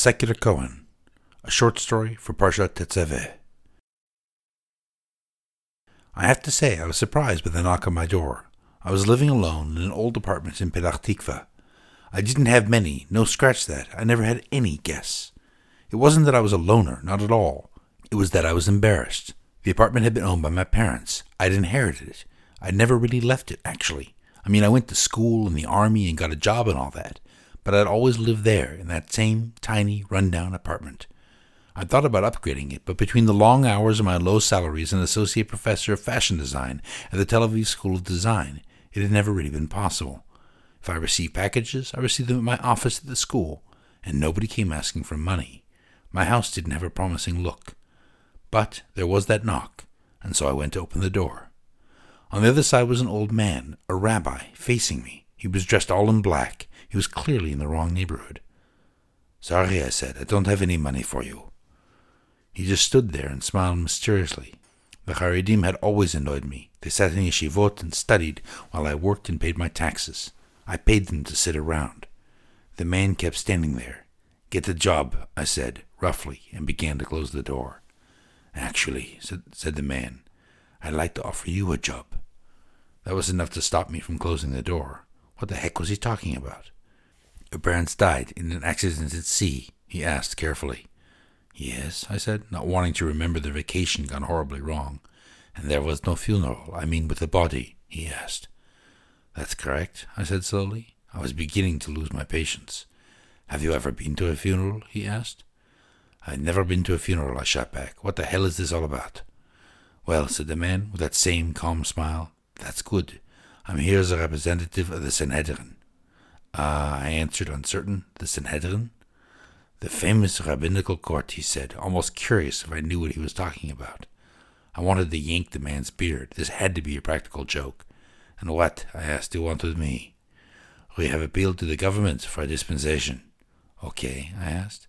Secular Cohen, a short story for Parsha Tetzaveh. I have to say I was surprised by the knock on my door. I was living alone in an old apartment in Petach Tikva. I didn't have many, no scratch that. I never had any guests. It wasn't that I was a loner, not at all. It was that I was embarrassed. The apartment had been owned by my parents. I'd inherited it. I'd never really left it, actually. I mean, I went to school and the army and got a job and all that, but I'd always lived there in that same tiny, rundown apartment. I'd thought about upgrading it, but between the long hours and my low salary as an associate professor of fashion design at the Tel Aviv School of Design, it had never really been possible. If I received packages, I received them at my office at the school, and nobody came asking for money. My house didn't have a promising look. But there was that knock, and so I went to open the door. On the other side was an old man, a rabbi, facing me. He was dressed all in black. He was clearly in the wrong neighborhood. Sorry, I said, I don't have any money for you. He just stood there and smiled mysteriously. The Haredim had always annoyed me. They sat in yeshivot and studied while I worked and paid my taxes. I paid them to sit around. The man kept standing there. Get the job, I said, roughly, and began to close the door. Actually, said, said the man, I'd like to offer you a job. That was enough to stop me from closing the door. What the heck was he talking about? Your died in an accident at sea, he asked carefully. Yes, I said, not wanting to remember the vacation gone horribly wrong. And there was no funeral, I mean with the body, he asked. That's correct, I said slowly. I was beginning to lose my patience. Have you ever been to a funeral? he asked. I've never been to a funeral, I shot back. What the hell is this all about? Well, said the man, with that same calm smile, that's good. I'm here as a representative of the Sanhedrin. Ah, I answered, uncertain. The Sanhedrin? The famous rabbinical court, he said, almost curious if I knew what he was talking about. I wanted to yank the man's beard. This had to be a practical joke. And what, I asked, do you want with me? We have appealed to the government for a dispensation. Okay, I asked.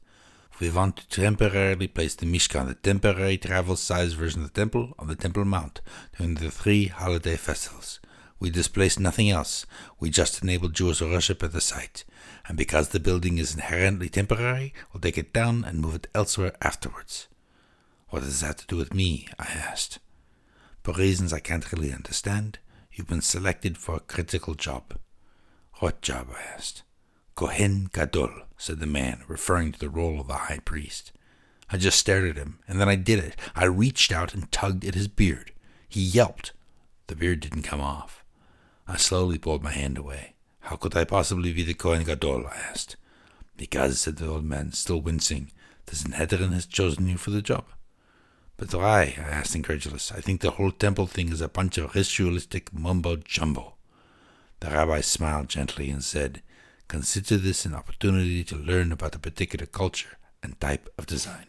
We want to temporarily place the Mishkan, the temporary travel size version of the temple, on the Temple Mount during the three holiday festivals. We displace nothing else. We just enable Jewish worship at the site. And because the building is inherently temporary, we'll take it down and move it elsewhere afterwards. What does that have to do with me? I asked. For reasons I can't really understand, you've been selected for a critical job. What job? I asked. Kohen Gadol, said the man, referring to the role of the high priest. I just stared at him, and then I did it. I reached out and tugged at his beard. He yelped. The beard didn't come off. I slowly pulled my hand away. How could I possibly be the Kohen Gadol? I asked. Because, said the old man, still wincing, the Sanhedrin has chosen you for the job. But why? I asked incredulous. I think the whole temple thing is a bunch of ritualistic mumbo jumbo. The rabbi smiled gently and said, Consider this an opportunity to learn about a particular culture and type of design.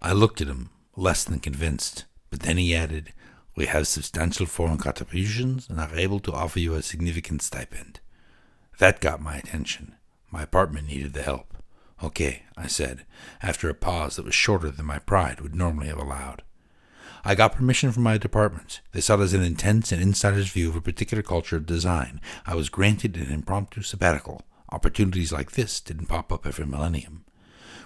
I looked at him, less than convinced, but then he added, We have substantial foreign contributions and are able to offer you a significant stipend. That got my attention. My apartment needed the help. Okay, I said, after a pause that was shorter than my pride would normally have allowed. I got permission from my department. They sought as an intense and insider's view of a particular culture of design. I was granted an impromptu sabbatical. Opportunities like this didn't pop up every millennium.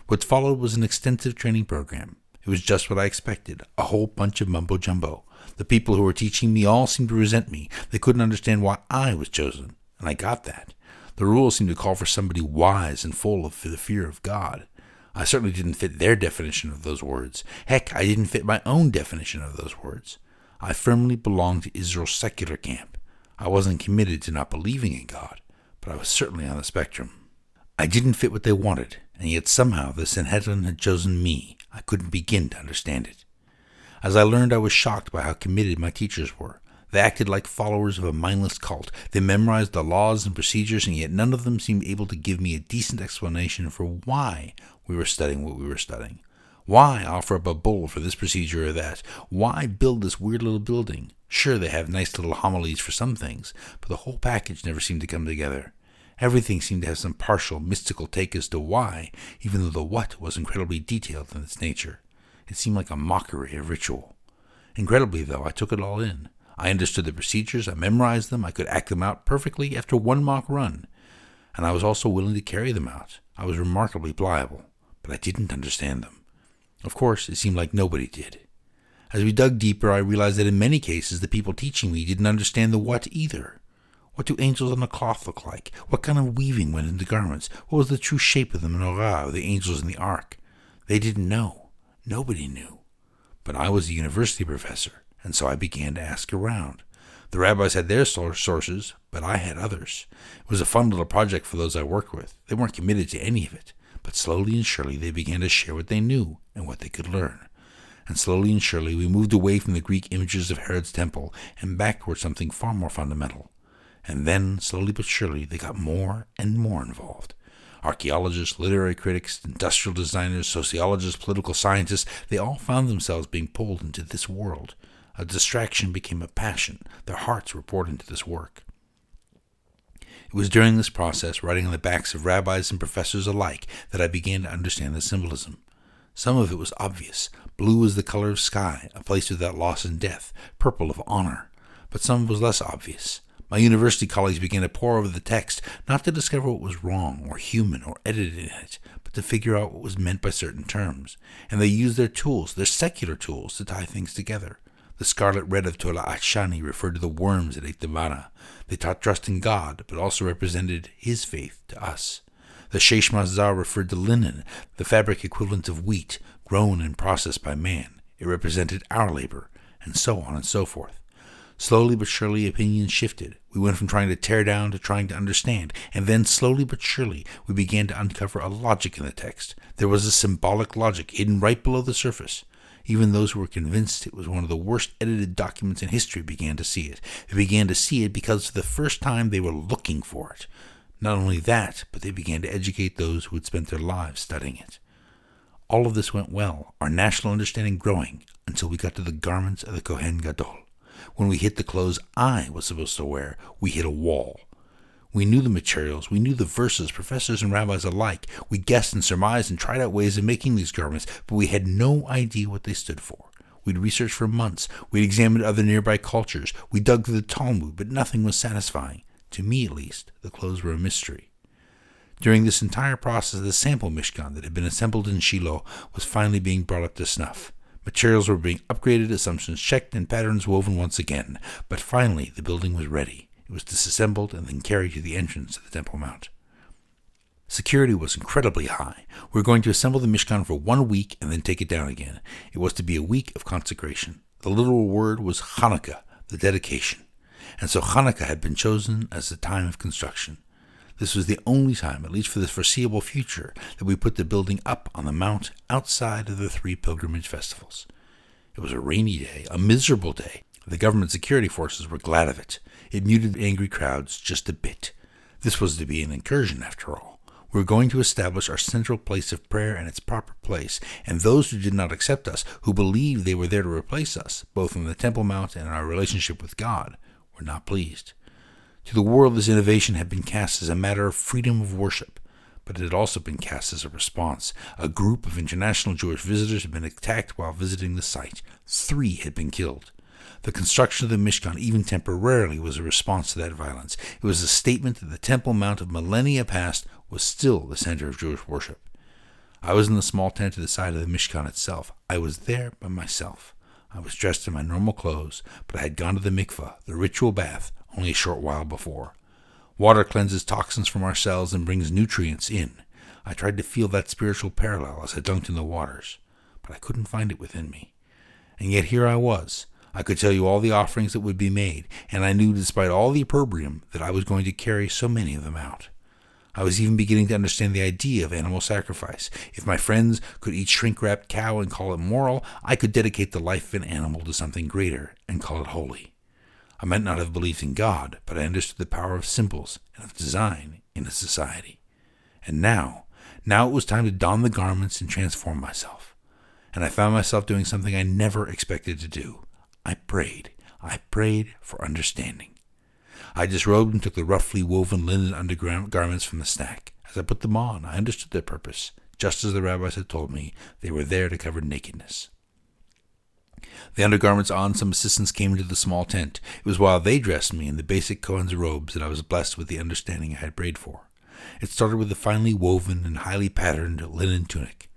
What followed was an extensive training program. It was just what I expected a whole bunch of mumbo jumbo. The people who were teaching me all seemed to resent me. They couldn't understand why I was chosen, and I got that. The rules seemed to call for somebody wise and full of the fear of God. I certainly didn't fit their definition of those words. Heck, I didn't fit my own definition of those words. I firmly belonged to Israel's secular camp. I wasn't committed to not believing in God, but I was certainly on the spectrum. I didn't fit what they wanted, and yet somehow the Sanhedrin had chosen me. I couldn't begin to understand it. As I learned, I was shocked by how committed my teachers were. They acted like followers of a mindless cult. They memorized the laws and procedures, and yet none of them seemed able to give me a decent explanation for why we were studying what we were studying. Why offer up a bull for this procedure or that? Why build this weird little building? Sure, they have nice little homilies for some things, but the whole package never seemed to come together. Everything seemed to have some partial, mystical take as to why, even though the what was incredibly detailed in its nature. It seemed like a mockery of ritual. Incredibly, though, I took it all in. I understood the procedures, I memorized them, I could act them out perfectly after one mock run. and I was also willing to carry them out. I was remarkably pliable, but I didn't understand them. Of course, it seemed like nobody did. As we dug deeper, I realized that in many cases the people teaching me didn't understand the what either. What do angels on a cloth look like? What kind of weaving went into garments? What was the true shape of the menorah of the angels in the ark? They didn't know. Nobody knew. But I was a university professor, and so I began to ask around. The rabbis had their sources, but I had others. It was a fun little project for those I worked with. They weren't committed to any of it, but slowly and surely they began to share what they knew and what they could learn. And slowly and surely we moved away from the Greek images of Herod's temple and back toward something far more fundamental. And then, slowly but surely, they got more and more involved. Archaeologists, literary critics, industrial designers, sociologists, political scientists, they all found themselves being pulled into this world. A distraction became a passion. Their hearts were poured into this work. It was during this process, writing on the backs of rabbis and professors alike, that I began to understand the symbolism. Some of it was obvious. Blue is the color of sky, a place without loss and death, purple of honor. But some was less obvious. My university colleagues began to pore over the text, not to discover what was wrong or human or edited in it, but to figure out what was meant by certain terms. And they used their tools, their secular tools, to tie things together. The scarlet red of Tola'at Shani referred to the worms that ate the Ekdemana. They taught trust in God, but also represented His faith to us. The Sheish Mazar referred to linen, the fabric equivalent of wheat, grown and processed by man. It represented our labor, and so on and so forth. Slowly but surely, opinions shifted. We went from trying to tear down to trying to understand, and then slowly but surely, we began to uncover a logic in the text. There was a symbolic logic hidden right below the surface. Even those who were convinced it was one of the worst edited documents in history began to see it. They began to see it because for the first time they were looking for it. Not only that, but they began to educate those who had spent their lives studying it. All of this went well, our national understanding growing, until we got to the garments of the Kohen Gadol. When we hit the clothes I was supposed to wear, we hit a wall. We knew the materials, we knew the verses, professors and rabbis alike. We guessed and surmised and tried out ways of making these garments, but we had no idea what they stood for. We'd researched for months. We'd examined other nearby cultures. We dug through the Talmud, but nothing was satisfying. To me, at least, the clothes were a mystery. During this entire process, the sample Mishkan that had been assembled in Shiloh was finally being brought up to snuff. Materials were being upgraded, assumptions checked, and patterns woven once again. But finally, the building was ready. It was disassembled and then carried to the entrance of the Temple Mount. Security was incredibly high. We were going to assemble the Mishkan for one week and then take it down again. It was to be a week of consecration. The literal word was Hanukkah, the dedication. And so Hanukkah had been chosen as the time of construction. This was the only time, at least for the foreseeable future, that we put the building up on the mount outside of the three pilgrimage festivals. It was a rainy day, a miserable day. The government security forces were glad of it. It muted angry crowds just a bit. This was to be an incursion, after all. We were going to establish our central place of prayer in its proper place, and those who did not accept us, who believed they were there to replace us, both on the Temple Mount and in our relationship with God, were not pleased. To the world, this innovation had been cast as a matter of freedom of worship, but it had also been cast as a response. A group of international Jewish visitors had been attacked while visiting the site. Three had been killed. The construction of the Mishkan, even temporarily, was a response to that violence. It was a statement that the Temple Mount of millennia past was still the center of Jewish worship. I was in the small tent at the side of the Mishkan itself. I was there by myself. I was dressed in my normal clothes, but I had gone to the mikvah, the ritual bath, only a short while before. Water cleanses toxins from our cells and brings nutrients in. I tried to feel that spiritual parallel as I dunked in the waters, but I couldn't find it within me. And yet here I was. I could tell you all the offerings that would be made, and I knew despite all the opprobrium that I was going to carry so many of them out. I was even beginning to understand the idea of animal sacrifice. If my friends could eat shrink wrapped cow and call it moral, I could dedicate the life of an animal to something greater and call it holy. I might not have believed in God, but I understood the power of symbols and of design in a society. And now, now it was time to don the garments and transform myself. And I found myself doing something I never expected to do. I prayed. I prayed for understanding. I disrobed and took the roughly woven linen undergarments from the stack. As I put them on, I understood their purpose. Just as the rabbis had told me, they were there to cover nakedness. The undergarments on, some assistants came into the small tent. It was while they dressed me in the basic Kohen's robes that I was blessed with the understanding I had prayed for. It started with a finely woven and highly patterned linen tunic.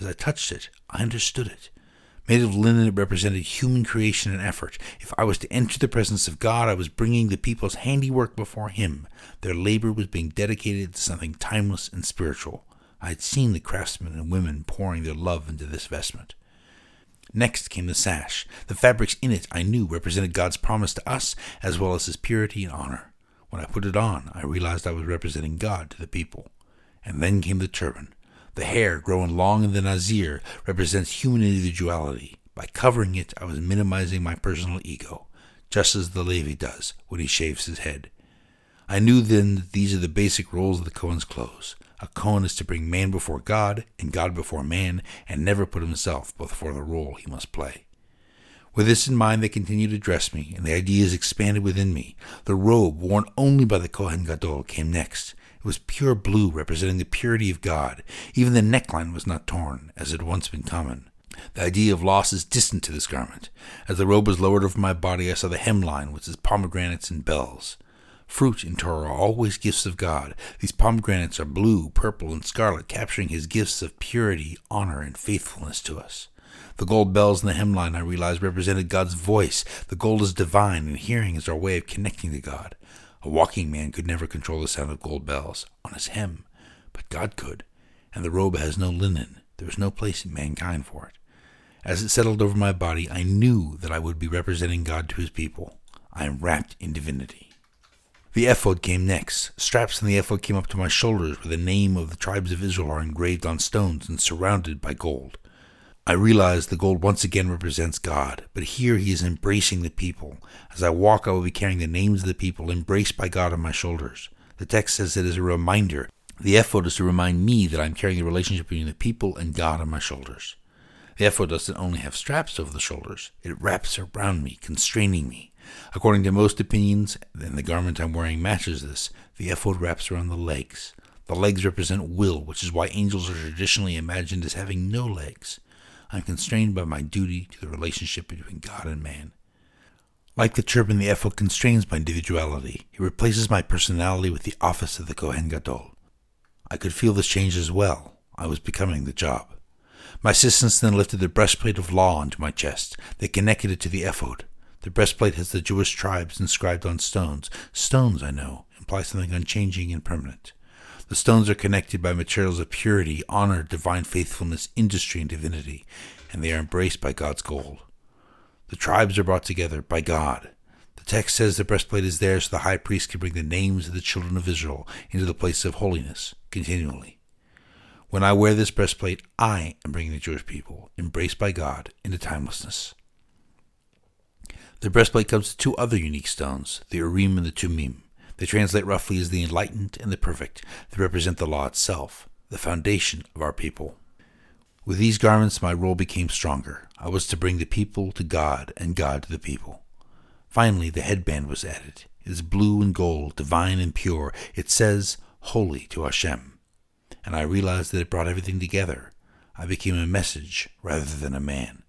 As I touched it, I understood it. Made of linen, it represented human creation and effort. If I was to enter the presence of God, I was bringing the people's handiwork before Him. Their labor was being dedicated to something timeless and spiritual. I had seen the craftsmen and women pouring their love into this vestment. Next came the sash. The fabrics in it I knew represented God's promise to us, as well as His purity and honor. When I put it on, I realized I was representing God to the people. And then came the turban. The hair, growing long in the Nazir, represents human individuality. By covering it, I was minimizing my personal ego, just as the Levi does when he shaves his head. I knew then that these are the basic roles of the Kohen's clothes. A Kohen is to bring man before God and God before man, and never put himself before the role he must play. With this in mind, they continued to dress me, and the ideas expanded within me. The robe, worn only by the Kohen Gadol, came next. It was pure blue, representing the purity of God. Even the neckline was not torn, as had once been common. The idea of loss is distant to this garment. As the robe was lowered over my body, I saw the hemline with its pomegranates and bells. Fruit in Torah are always gifts of God. These pomegranates are blue, purple, and scarlet, capturing his gifts of purity, honor, and faithfulness to us. The gold bells in the hemline, I realized, represented God's voice. The gold is divine, and hearing is our way of connecting to God. A walking man could never control the sound of gold bells on his hem, but God could, and the robe has no linen. There is no place in mankind for it. As it settled over my body, I knew that I would be representing God to his people. I am wrapped in divinity. The ephod came next. Straps in the ephod came up to my shoulders, where the name of the tribes of Israel are engraved on stones and surrounded by gold. I realize the gold once again represents God, but here he is embracing the people. As I walk, I will be carrying the names of the people embraced by God on my shoulders. The text says it is a reminder. The ephod is to remind me that I'm carrying the relationship between the people and God on my shoulders. The ephod doesn't only have straps over the shoulders, it wraps around me, constraining me. According to most opinions, and the garment I'm wearing matches this, the ephod wraps around the legs. The legs represent will, which is why angels are traditionally imagined as having no legs. I'm constrained by my duty to the relationship between God and man. Like the turban, the ephod constrains my individuality. It replaces my personality with the office of the Kohen Gadol. I could feel this change as well. I was becoming the job. My assistants then lifted the breastplate of law onto my chest. They connected it to the ephod. The breastplate has the Jewish tribes inscribed on stones. Stones, I know, imply something unchanging and permanent. The stones are connected by materials of purity, honor, divine faithfulness, industry, and divinity, and they are embraced by God's gold. The tribes are brought together by God. The text says the breastplate is there so the high priest can bring the names of the children of Israel into the place of holiness continually. When I wear this breastplate, I am bringing the Jewish people, embraced by God, into timelessness. The breastplate comes with two other unique stones, the Urim and the Tumim. They translate roughly as the enlightened and the perfect. They represent the law itself, the foundation of our people. With these garments, my role became stronger. I was to bring the people to God and God to the people. Finally, the headband was added. It is blue and gold, divine and pure. It says, Holy to Hashem. And I realized that it brought everything together. I became a message rather than a man.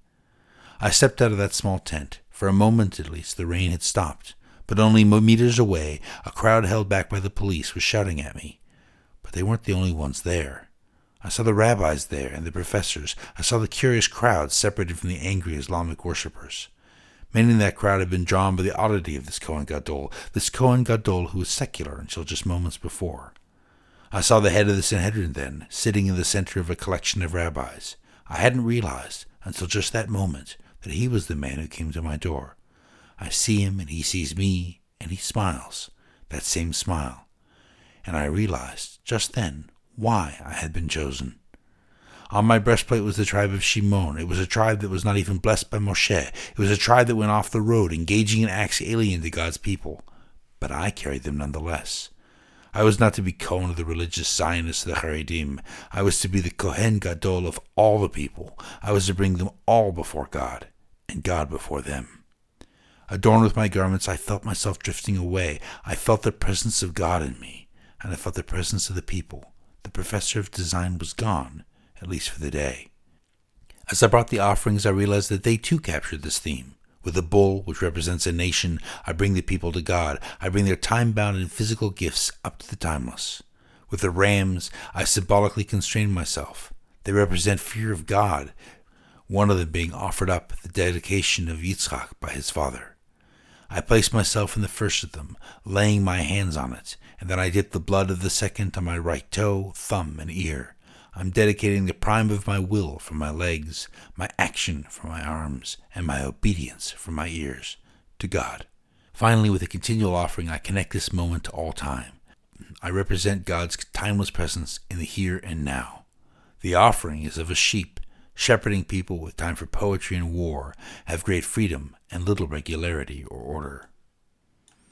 I stepped out of that small tent. For a moment, at least, the rain had stopped but only meters away, a crowd held back by the police was shouting at me. But they weren't the only ones there. I saw the rabbis there and the professors. I saw the curious crowd separated from the angry Islamic worshippers. Many in that crowd had been drawn by the oddity of this Kohen Gadol, this Kohen Gadol who was secular until just moments before. I saw the head of the Sanhedrin then, sitting in the center of a collection of rabbis. I hadn't realized, until just that moment, that he was the man who came to my door. I see him and he sees me and he smiles, that same smile. And I realized just then why I had been chosen. On my breastplate was the tribe of Shimon. It was a tribe that was not even blessed by Moshe. It was a tribe that went off the road, engaging in acts alien to God's people. But I carried them nonetheless. I was not to be Cohen of the religious Zionists of the Haredim. I was to be the Kohen Gadol of all the people. I was to bring them all before God, and God before them. Adorned with my garments, I felt myself drifting away. I felt the presence of God in me, and I felt the presence of the people. The professor of design was gone, at least for the day. As I brought the offerings, I realized that they too captured this theme. With the bull, which represents a nation, I bring the people to God. I bring their time bound and physical gifts up to the timeless. With the rams, I symbolically constrain myself. They represent fear of God, one of them being offered up at the dedication of Yitzchak by his father. I place myself in the first of them, laying my hands on it, and then I dip the blood of the second on my right toe, thumb, and ear. I'm dedicating the prime of my will for my legs, my action for my arms, and my obedience for my ears to God. Finally, with a continual offering, I connect this moment to all time. I represent God's timeless presence in the here and now. The offering is of a sheep, shepherding people with time for poetry and war, have great freedom and little regularity or order.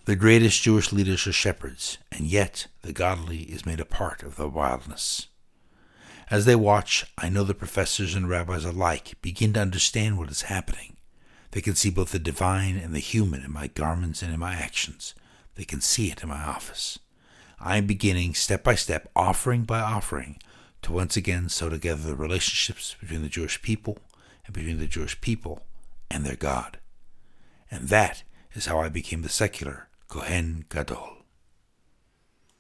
The greatest Jewish leaders are shepherds, and yet the godly is made a part of the wildness. As they watch, I know the professors and rabbis alike begin to understand what is happening. They can see both the divine and the human in my garments and in my actions. They can see it in my office. I am beginning, step by step, offering by offering, to once again sew together the relationships between the Jewish people and between the Jewish people and their God. And that is how I became the secular Kohen Gadol.